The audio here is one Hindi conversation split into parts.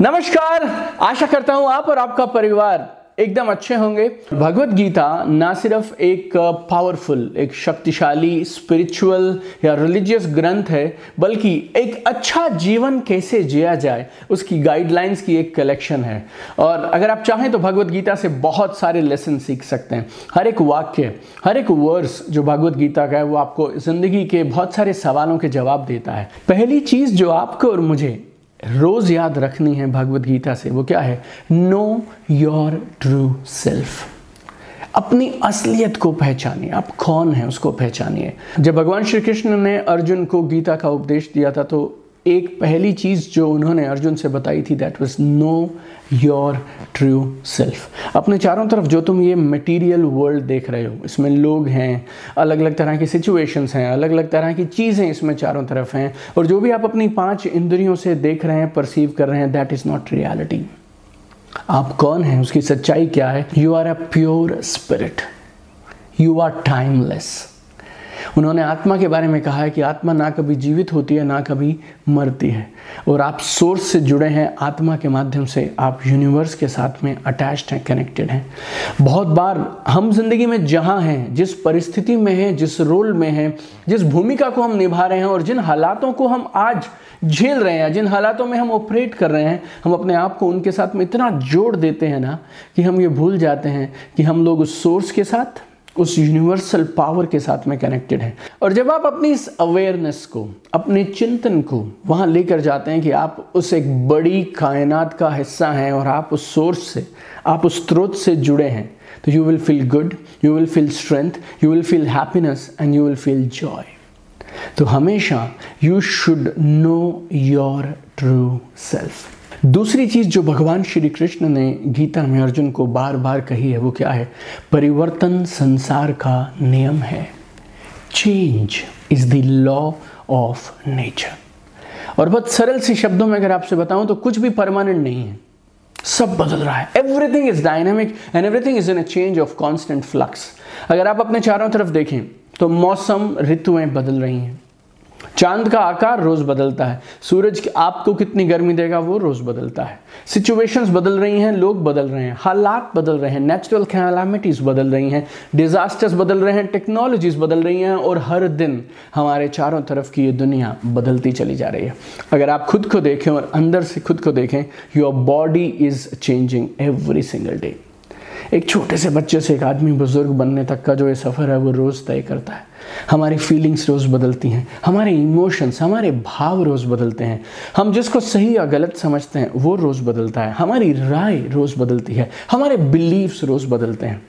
नमस्कार, आशा करता हूँ आप और आपका परिवार एकदम अच्छे होंगे। भगवत गीता ना सिर्फ़ एक पावरफुल एक शक्तिशाली स्पिरिचुअल या रिलीजियस ग्रंथ है, बल्कि एक अच्छा जीवन कैसे जिया जाए, उसकी गाइडलाइंस की एक कलेक्शन है। और अगर आप चाहें तो भगवत गीता से बहुत सारे लेसन सीख सकते हैं। हर एक वाक्य, हर एक वर्स जो भगवत गीता का है, वो आपको ज़िंदगी के बहुत सारे सवालों के जवाब देता है। पहली चीज़ जो आपको और मुझे रोज याद रखनी है भगवत गीता से। वो क्या है? नो योर ट्रू सेल्फ अपनी असलियत को पहचानिए। आप कौन हैं उसको पहचानिए। जब भगवान श्री कृष्ण ने अर्जुन को गीता का उपदेश दिया था तो एक पहली चीज़ जो उन्होंने अर्जुन से बताई थी that was know your true self अपने चारों तरफ़ जो तुम ये मटेरियल वर्ल्ड देख रहे हो, इसमें लोग हैं अलग अलग तरह की सिचुएशंस हैं अलग अलग तरह की चीज़ें इसमें चारों तरफ़ हैं, और जो भी आप अपनी पाँच इंद्रियों से देख रहे हैं परसीव कर रहे हैं दैट इज़ नॉट रियलिटी आप कौन हैं? उसकी सच्चाई क्या है? You are a pure spirit you are timeless उन्होंने आत्मा के बारे में कहा है कि आत्मा ना कभी जीवित होती है, ना कभी मरती है। और आप सोर्स से जुड़े हैं, आत्मा के माध्यम से आप यूनिवर्स के साथ में अटैच्ड हैं कनेक्टेड हैं। बहुत बार हम ज़िंदगी में जहाँ हैं, जिस परिस्थिति में हैं, जिस रोल में हैं, जिस भूमिका को हम निभा रहे हैं और जिन हालातों को हम आज झेल रहे हैं, जिन हालातों में हम ऑपरेट कर रहे हैं, हम अपने आप को उनके साथ में इतना जोड़ देते हैं ना कि हम ये भूल जाते हैं कि हम लोग उस सोर्स के साथ उस यूनिवर्सल पावर के साथ में कनेक्टेड है। और जब आप अपनी इस अवेयरनेस को, अपने चिंतन को वहाँ लेकर जाते हैं कि आप उस एक बड़ी कायनात का हिस्सा हैं और आप उस सोर्स से, आप उस स्रोत से जुड़े हैं तो you will feel good you will feel strength you will feel happiness and you will feel joy तो हमेशा you should know your true self दूसरी चीज़ जो भगवान श्री कृष्ण ने गीता में अर्जुन को बार बार कही है, वो क्या है? परिवर्तन संसार का नियम है। Change is the law of nature और बहुत सरल सी शब्दों में अगर आपसे बताऊँ तो कुछ भी परमानेंट नहीं है। सब बदल रहा है। Everything is dynamic and everything is in a change of constant flux अगर आप अपने चारों तरफ़ देखें तो मौसम, ऋतुएँ बदल रही हैं। चाँद का आकार रोज बदलता है। सूरज आपको कितनी गर्मी देगा, वो रोज बदलता है। सिचुएशंस बदल रही हैं, लोग बदल रहे हैं। हालात बदल रहे हैं। नेचुरल कैलामिटीज बदल रही हैं। डिजास्टर्स बदल रहे हैं। टेक्नोलॉजीज़ बदल रही हैं और हर दिन हमारे चारों तरफ़ की ये दुनिया बदलती चली जा रही है। अगर आप खुद को देखें और अंदर से खुद को देखें your body is changing every single day एक छोटे से बच्चे से एक आदमी बुज़ुर्ग बनने तक का जो ये सफ़र है, वो रोज़ तय करता है। हमारी फीलिंग्स रोज़ बदलती हैं, हमारे इमोशंस हमारे भाव रोज़ बदलते हैं। हम जिसको सही या गलत समझते हैं, वो रोज़ बदलता है। हमारी राय रोज़ बदलती है, हमारे बिलीव्स रोज़ बदलते हैं।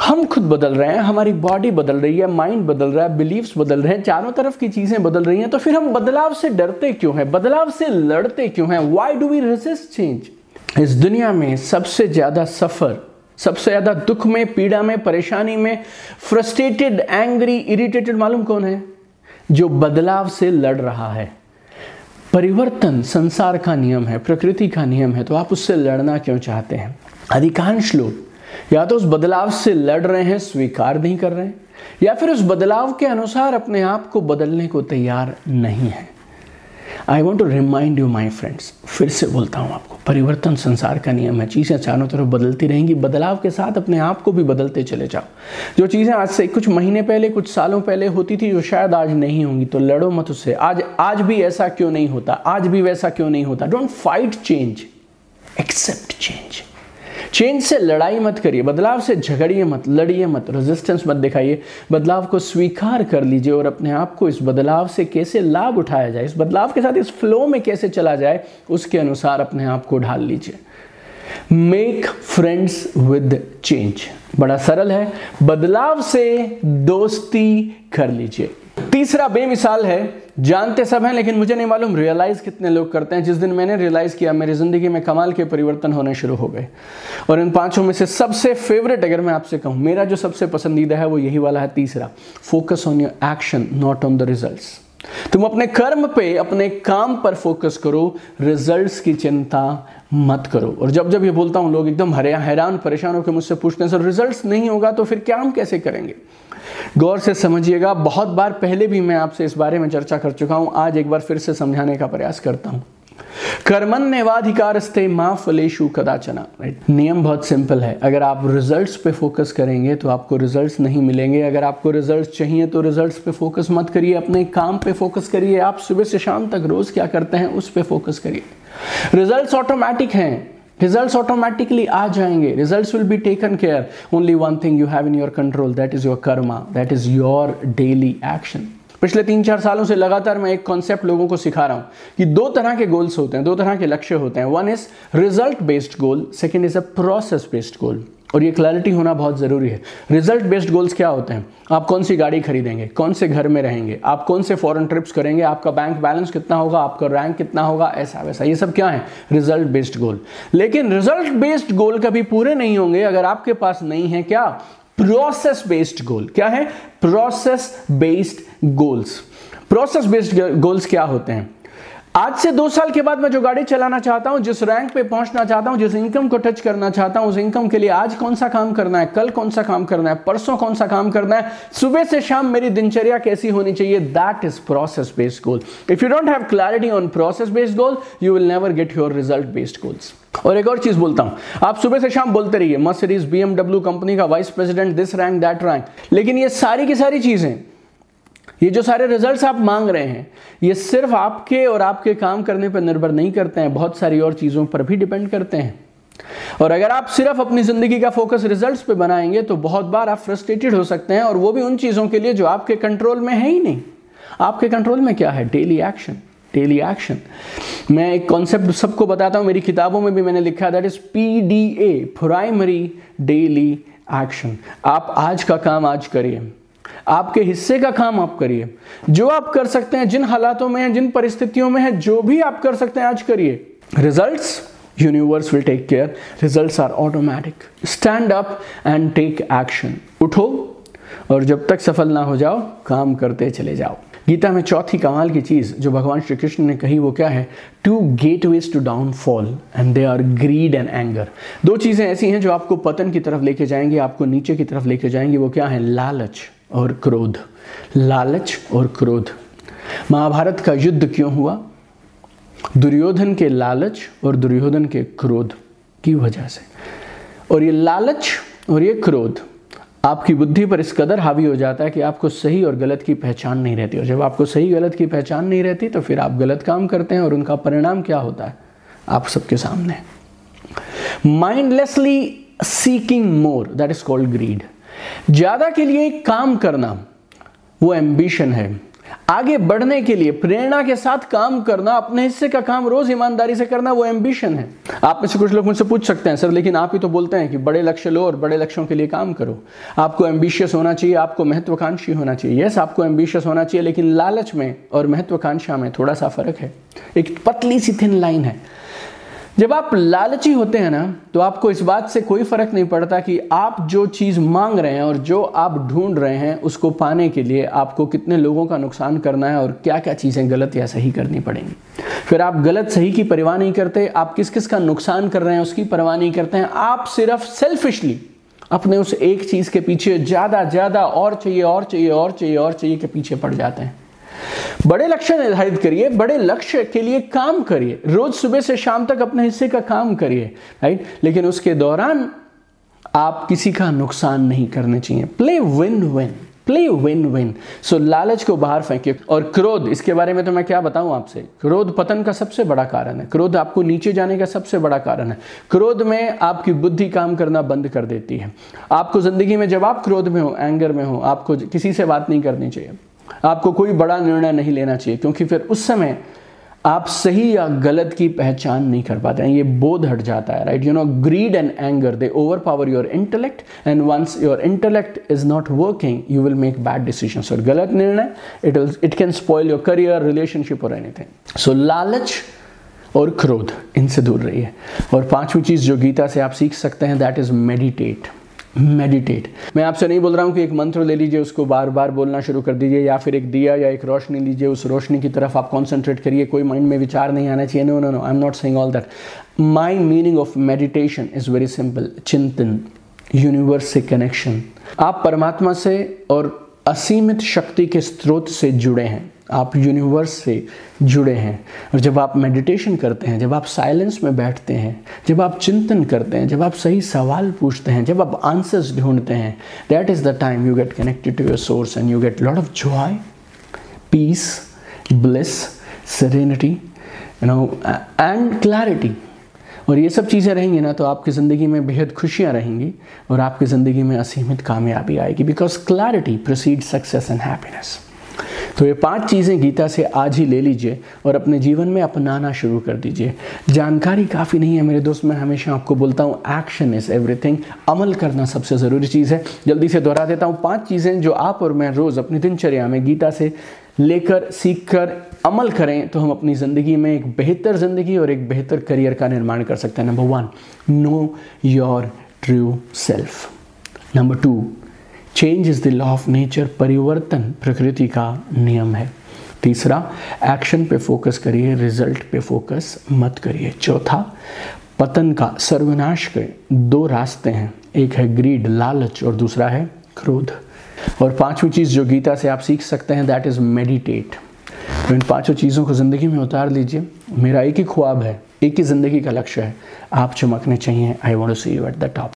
हम खुद बदल रहे हैं, हमारी बॉडी बदल रही है माइंड बदल रहा है बिलीव्स बदल रहे हैं, चारों तरफ़ की चीज़ें बदल रही हैं तो फिर हम बदलाव से डरते क्यों हैं? बदलाव से लड़ते क्यों हैं? Why do we resist change इस दुनिया में सबसे ज़्यादा सफ़र, सबसे ज़्यादा दुख में, पीड़ा में, परेशानी में फ्रस्ट्रेटेड एंग्री इरिटेटेड मालूम कौन है? जो बदलाव से लड़ रहा है। परिवर्तन संसार का नियम है, प्रकृति का नियम है तो आप उससे लड़ना क्यों चाहते हैं? अधिकांश लोग या तो उस बदलाव से लड़ रहे हैं, स्वीकार नहीं कर रहे हैं, या फिर उस बदलाव के अनुसार अपने आप को बदलने को तैयार नहीं है। I want to remind you my friends फिर से बोलता हूँ आपको, परिवर्तन संसार का नियम है, चीज़ें चारों तरफ़ बदलती रहेंगी, बदलाव के साथ अपने आप को भी बदलते चले जाओ। जो चीज़ें आज से कुछ महीने पहले, कुछ सालों पहले होती थी, जो शायद आज नहीं होंगी तो लड़ो मत उससे। आज आज भी ऐसा क्यों नहीं होता? आज भी वैसा क्यों नहीं होता? Don't fight change accept change change से लड़ाई मत करिए, बदलाव से झगड़िए मत, लड़िए मत रेजिस्टेंस मत दिखाइए। बदलाव को स्वीकार कर लीजिए और अपने आप को इस बदलाव से कैसे लाभ उठाया जाए, इस बदलाव के साथ इस फ्लो में कैसे चला जाए, उसके अनुसार अपने आप को ढाल लीजिए। मेक फ्रेंड्स विद चेंज बड़ा सरल है। बदलाव से दोस्ती कर लीजिए। तीसरा बेमिसाल है जानते सब हैं, लेकिन मुझे नहीं मालूम रियलाइज़ कितने लोग करते हैं। जिस दिन मैंने रियलाइज़ किया, मेरी ज़िंदगी में कमाल के परिवर्तन होने शुरू हो गए। और इन पाँचों में से सबसे फेवरेट अगर मैं आपसे कहूँ, मेरा जो सबसे पसंदीदा है, वो यही वाला है तीसरा। Focus on your action not on the result तुम अपने कर्म पे, अपने काम पर फोकस करो। रिजल्ट्स की चिंता मत करो। और जब जब ये बोलता हूँ, लोग एकदम हरे हैरान, परेशान होकर मुझसे पूछते हैं, सर रिजल्ट्स नहीं होगा तो फिर क्या हम कैसे करेंगे? गौर से समझिएगा, बहुत बार पहले भी मैं आपसे इस बारे में चर्चा कर चुका हूँ, आज एक बार फिर से समझाने का प्रयास करता हूँ। कर्मन नेवाधिकार माँ फलेशु कदाचना राइट नियम बहुत सिंपल है। अगर आप रिजल्ट्स पे फोकस करेंगे तो आपको रिजल्ट्स नहीं मिलेंगे। अगर आपको रिजल्ट्स चाहिए तो रिजल्ट्स पे फोकस मत करिए। अपने काम पे फोकस करिए। आप सुबह से शाम तक रोज क्या करते हैं, उस पे फोकस करिए। रिजल्ट्स ऑटोमेटिक हैं। रिजल्ट्स ऑटोमेटिकली आ जाएँगे. Results will be taken care only one thing you have in your control that is your karma that is your daily action पिछले तीन चार सालों से लगातार मैं एक कॉन्सेप्ट लोगों को सिखा रहा हूँ कि दो तरह के गोल्स होते हैं, दो तरह के लक्ष्य होते हैं. One is result based goal second is a process based goal और ये क्लैरिटी होना बहुत ज़रूरी है। रिज़ल्ट बेस्ड गोल्स क्या होते हैं? आप कौन सी गाड़ी खरीदेंगे? कौन से घर में रहेंगे? आप कौन से फॉरेन ट्रिप्स करेंगे? आपका बैंक बैलेंस कितना होगा? आपका रैंक कितना होगा? ऐसा वैसा। ये सब क्या है? रिज़ल्ट बेस्ड गोल लेकिन रिज़ल्ट बेस्ड गोल कभी पूरे नहीं होंगे अगर आपके पास नहीं है क्या? प्रोसेस बेस्ड गोल क्या है? Process based goals process based goals क्या होते हैं? आज से दो साल के बाद मैं जो गाड़ी चलाना चाहता हूँ, जिस रैंक पे पहुँचना चाहता हूँ, जिस इनकम को टच करना चाहता हूँ, उस इनकम के लिए आज कौन सा काम करना है, कल कौन सा काम करना है, परसों कौन सा काम करना है, सुबह से शाम मेरी दिनचर्या कैसी होनी चाहिए that is process based goal if you don't have clarity on process based goal you will never get your result based goals और एक और चीज़ बोलता हूँ, आप सुबह से शाम बोलते रहिए मर्सिडीज बीएमडब्ल्यू कंपनी का vice president this rank that rank लेकिन ये सारी की सारी चीज़ें ये जो सारे रिजल्ट्स आप मांग रहे हैं, ये सिर्फ़ आपके और आपके काम करने पर निर्भर नहीं करते हैं, बहुत सारी और चीज़ों पर भी डिपेंड करते हैं। और अगर आप सिर्फ़ अपनी ज़िंदगी का फोकस रिजल्ट्स पे बनाएँगे तो बहुत बार आप फ्रस्ट्रेटेड हो सकते हैं और वो भी उन चीज़ों के लिए जो आपके कंट्रोल में है ही नहीं। आपके कंट्रोल में क्या है? डेली एक्शन डेली एक्शन मैं एक कॉन्सेप्ट सबको बताता हूँ, मेरी किताबों में भी मैंने लिखा that is P D A primary daily action आप आज का काम आज करिए। आपके हिस्से का काम आप करिए। जो आप कर सकते हैं, जिन हालातों में है, जिन परिस्थितियों में है, जो भी आप कर सकते हैं, आज करिए। Results universe will take care results are automatic stand up and take action उठो और जब तक सफल ना हो जाओ, काम करते चले जाओ। गीता में चौथी कमाल की चीज़ जो भगवान श्री कृष्ण ने कही, वो क्या है? Two gateways to downfall and they are greed and anger दो चीज़ें ऐसी हैं जो आपको पतन की तरफ़ लेके जाएँगी, आपको नीचे की तरफ़ लेके जाएँगी, वो क्या है? लालच। और क्रोध। लालच और क्रोध। महाभारत का युद्ध क्यों हुआ? दुर्योधन के लालच और दुर्योधन के क्रोध की वजह से। और ये लालच और ये क्रोध, आपकी बुद्धि पर इस कदर हावी हो जाता है कि आपको सही और गलत की पहचान नहीं रहती। और जब आपको सही गलत की पहचान नहीं रहती तो फिर आप गलत काम करते हैं और उनका परिणाम क्या होता है? आप सबके सामने। Mindlessly seeking more that is called greed ज़्यादा के लिए काम करना, वो एम्बिशन है। आगे बढ़ने के लिए, प्रेरणा के साथ काम करना, अपने हिस्से का काम रोज ईमानदारी से करना, वो एम्बिशन है। आप में से कुछ लोग मुझसे पूछ सकते हैं, सर, लेकिन आप ही तो बोलते हैं कि बड़े लक्ष्य लो और बड़े लक्ष्यों के लिए काम करो। आपको एम्बिशियस होना चाहिए, आपको महत्वाकांक्षी होना चाहिए। यस आपको एम्बिशियस होना चाहिए, लेकिन लालच में और महत्वाकांक्षा में थोड़ा सा फ़र्क है। एक पतली सी थिन लाइन है। जब आप लालची होते हैं ना तो आपको इस बात से कोई फ़र्क नहीं पड़ता कि आप जो चीज़ मांग रहे हैं और जो आप ढूंढ रहे हैं, उसको पाने के लिए आपको कितने लोगों का नुकसान करना है और क्या क्या चीज़ें गलत या सही करनी पड़ेंगी। फिर आप गलत सही की परवाह नहीं करते, आप किस किस का नुकसान कर रहे हैं, उसकी परवाह नहीं करते हैं, आप सिर्फ़ सेल्फिशली अपने उस एक चीज़ के पीछे ज़्यादा ज़्यादा और चाहिए और चाहिए और चाहिए और चाहिए के पीछे पड़ जाते हैं। बड़े लक्ष्य निर्धारित करिए, बड़े लक्ष्य के लिए काम करिए। रोज सुबह से शाम तक अपने हिस्से का काम करिए राइट लेकिन उसके दौरान आप किसी का नुकसान नहीं करने चाहिए। Play win win play win win so लालच को बाहर फेंके और क्रोध, इसके बारे में तो मैं क्या बताऊँ आपसे? क्रोध पतन का सबसे बड़ा कारण है। क्रोध आपको नीचे जाने का सबसे बड़ा कारण है। क्रोध में आपकी बुद्धि काम करना बंद कर देती है। आपको ज़िंदगी में जब आप क्रोध में हो एंगर में हो, आपको किसी से बात नहीं करनी चाहिए। आपको कोई बड़ा निर्णय नहीं लेना चाहिए, क्योंकि फिर उस समय आप सही या गलत की पहचान नहीं कर पाते हैं। ये बोध हट जाता है right you know greed and anger they overpower your intellect and once your intellect is not working you will make bad decision और गलत निर्णय it it can spoil your career relationship और एनीथिंग सो लालच और क्रोध, इनसे दूर रहिए। और पांचवी चीज़ जो गीता से आप सीख सकते हैं दैट इज़ मेडिटेट मेडिटेट मैं आपसे नहीं बोल रहा हूँ कि एक मंत्र ले लीजिए, उसको बार बार बोलना शुरू कर दीजिए, या फिर एक दिया या एक रोशनी लीजिए, उस रोशनी की तरफ़ आप कॉन्सेंट्रेट करिए, कोई माइंड में विचार नहीं आना चाहिए। No no no I am not saying all that my meaning of meditation is very simple चिंतन यूनिवर्स से कनेक्शन आप परमात्मा से और असीमित शक्ति के स्रोत से जुड़े हैं। आप यूनिवर्स से जुड़े हैं। और जब आप मेडिटेशन करते हैं, जब आप साइलेंस में बैठते हैं, जब आप चिंतन करते हैं, जब आप सही सवाल पूछते हैं, जब आप आंसर्स ढूंढते हैं that is the time you get connected to your source and you get lot of joy peace bliss serenity, you know, and clarity. और ये सब चीज़ें रहेंगी ना तो आपकी ज़िंदगी में बेहद खुशियाँ रहेंगी और आपकी ज़िंदगी में असीमित कामयाबी आएगी। Because clarity proceed success and happiness तो ये पाँच चीज़ें गीता से आज ही ले लीजिए और अपने जीवन में अपनाना शुरू कर दीजिए। जानकारी काफ़ी नहीं है मेरे दोस्त, मैं हमेशा आपको बोलता हूँ एक्शन इज़ एवरीथिंग अमल करना सबसे ज़रूरी चीज़ है। जल्दी से दोहरा देता हूँ, पाँच चीज़ें जो आप और मैं रोज़ अपनी दिनचर्या में गीता से लेकर सीख कर अमल करें तो हम अपनी ज़िंदगी में एक बेहतर ज़िंदगी और एक बेहतर करियर का निर्माण कर सकते हैं। Number one know your true self number two change is the law of nature परिवर्तन प्रकृति का नियम है तीसरा एक्शन पे फोकस करिए रिज़ल्ट पे फोकस मत करिए चौथा पतन का सर्वनाश के दो रास्ते हैं एक है ग्रीड लालच और दूसरा है क्रोध और पांचवी चीज़ जो गीता से आप सीख सकते हैं दैट इज़ मेडिटेट तो इन पाँचों चीज़ों को ज़िंदगी में उतार लीजिए मेरा एक ही ख्वाब है एक ही ज़िंदगी का लक्ष्य है आप चमकने चाहिए I want see you at the top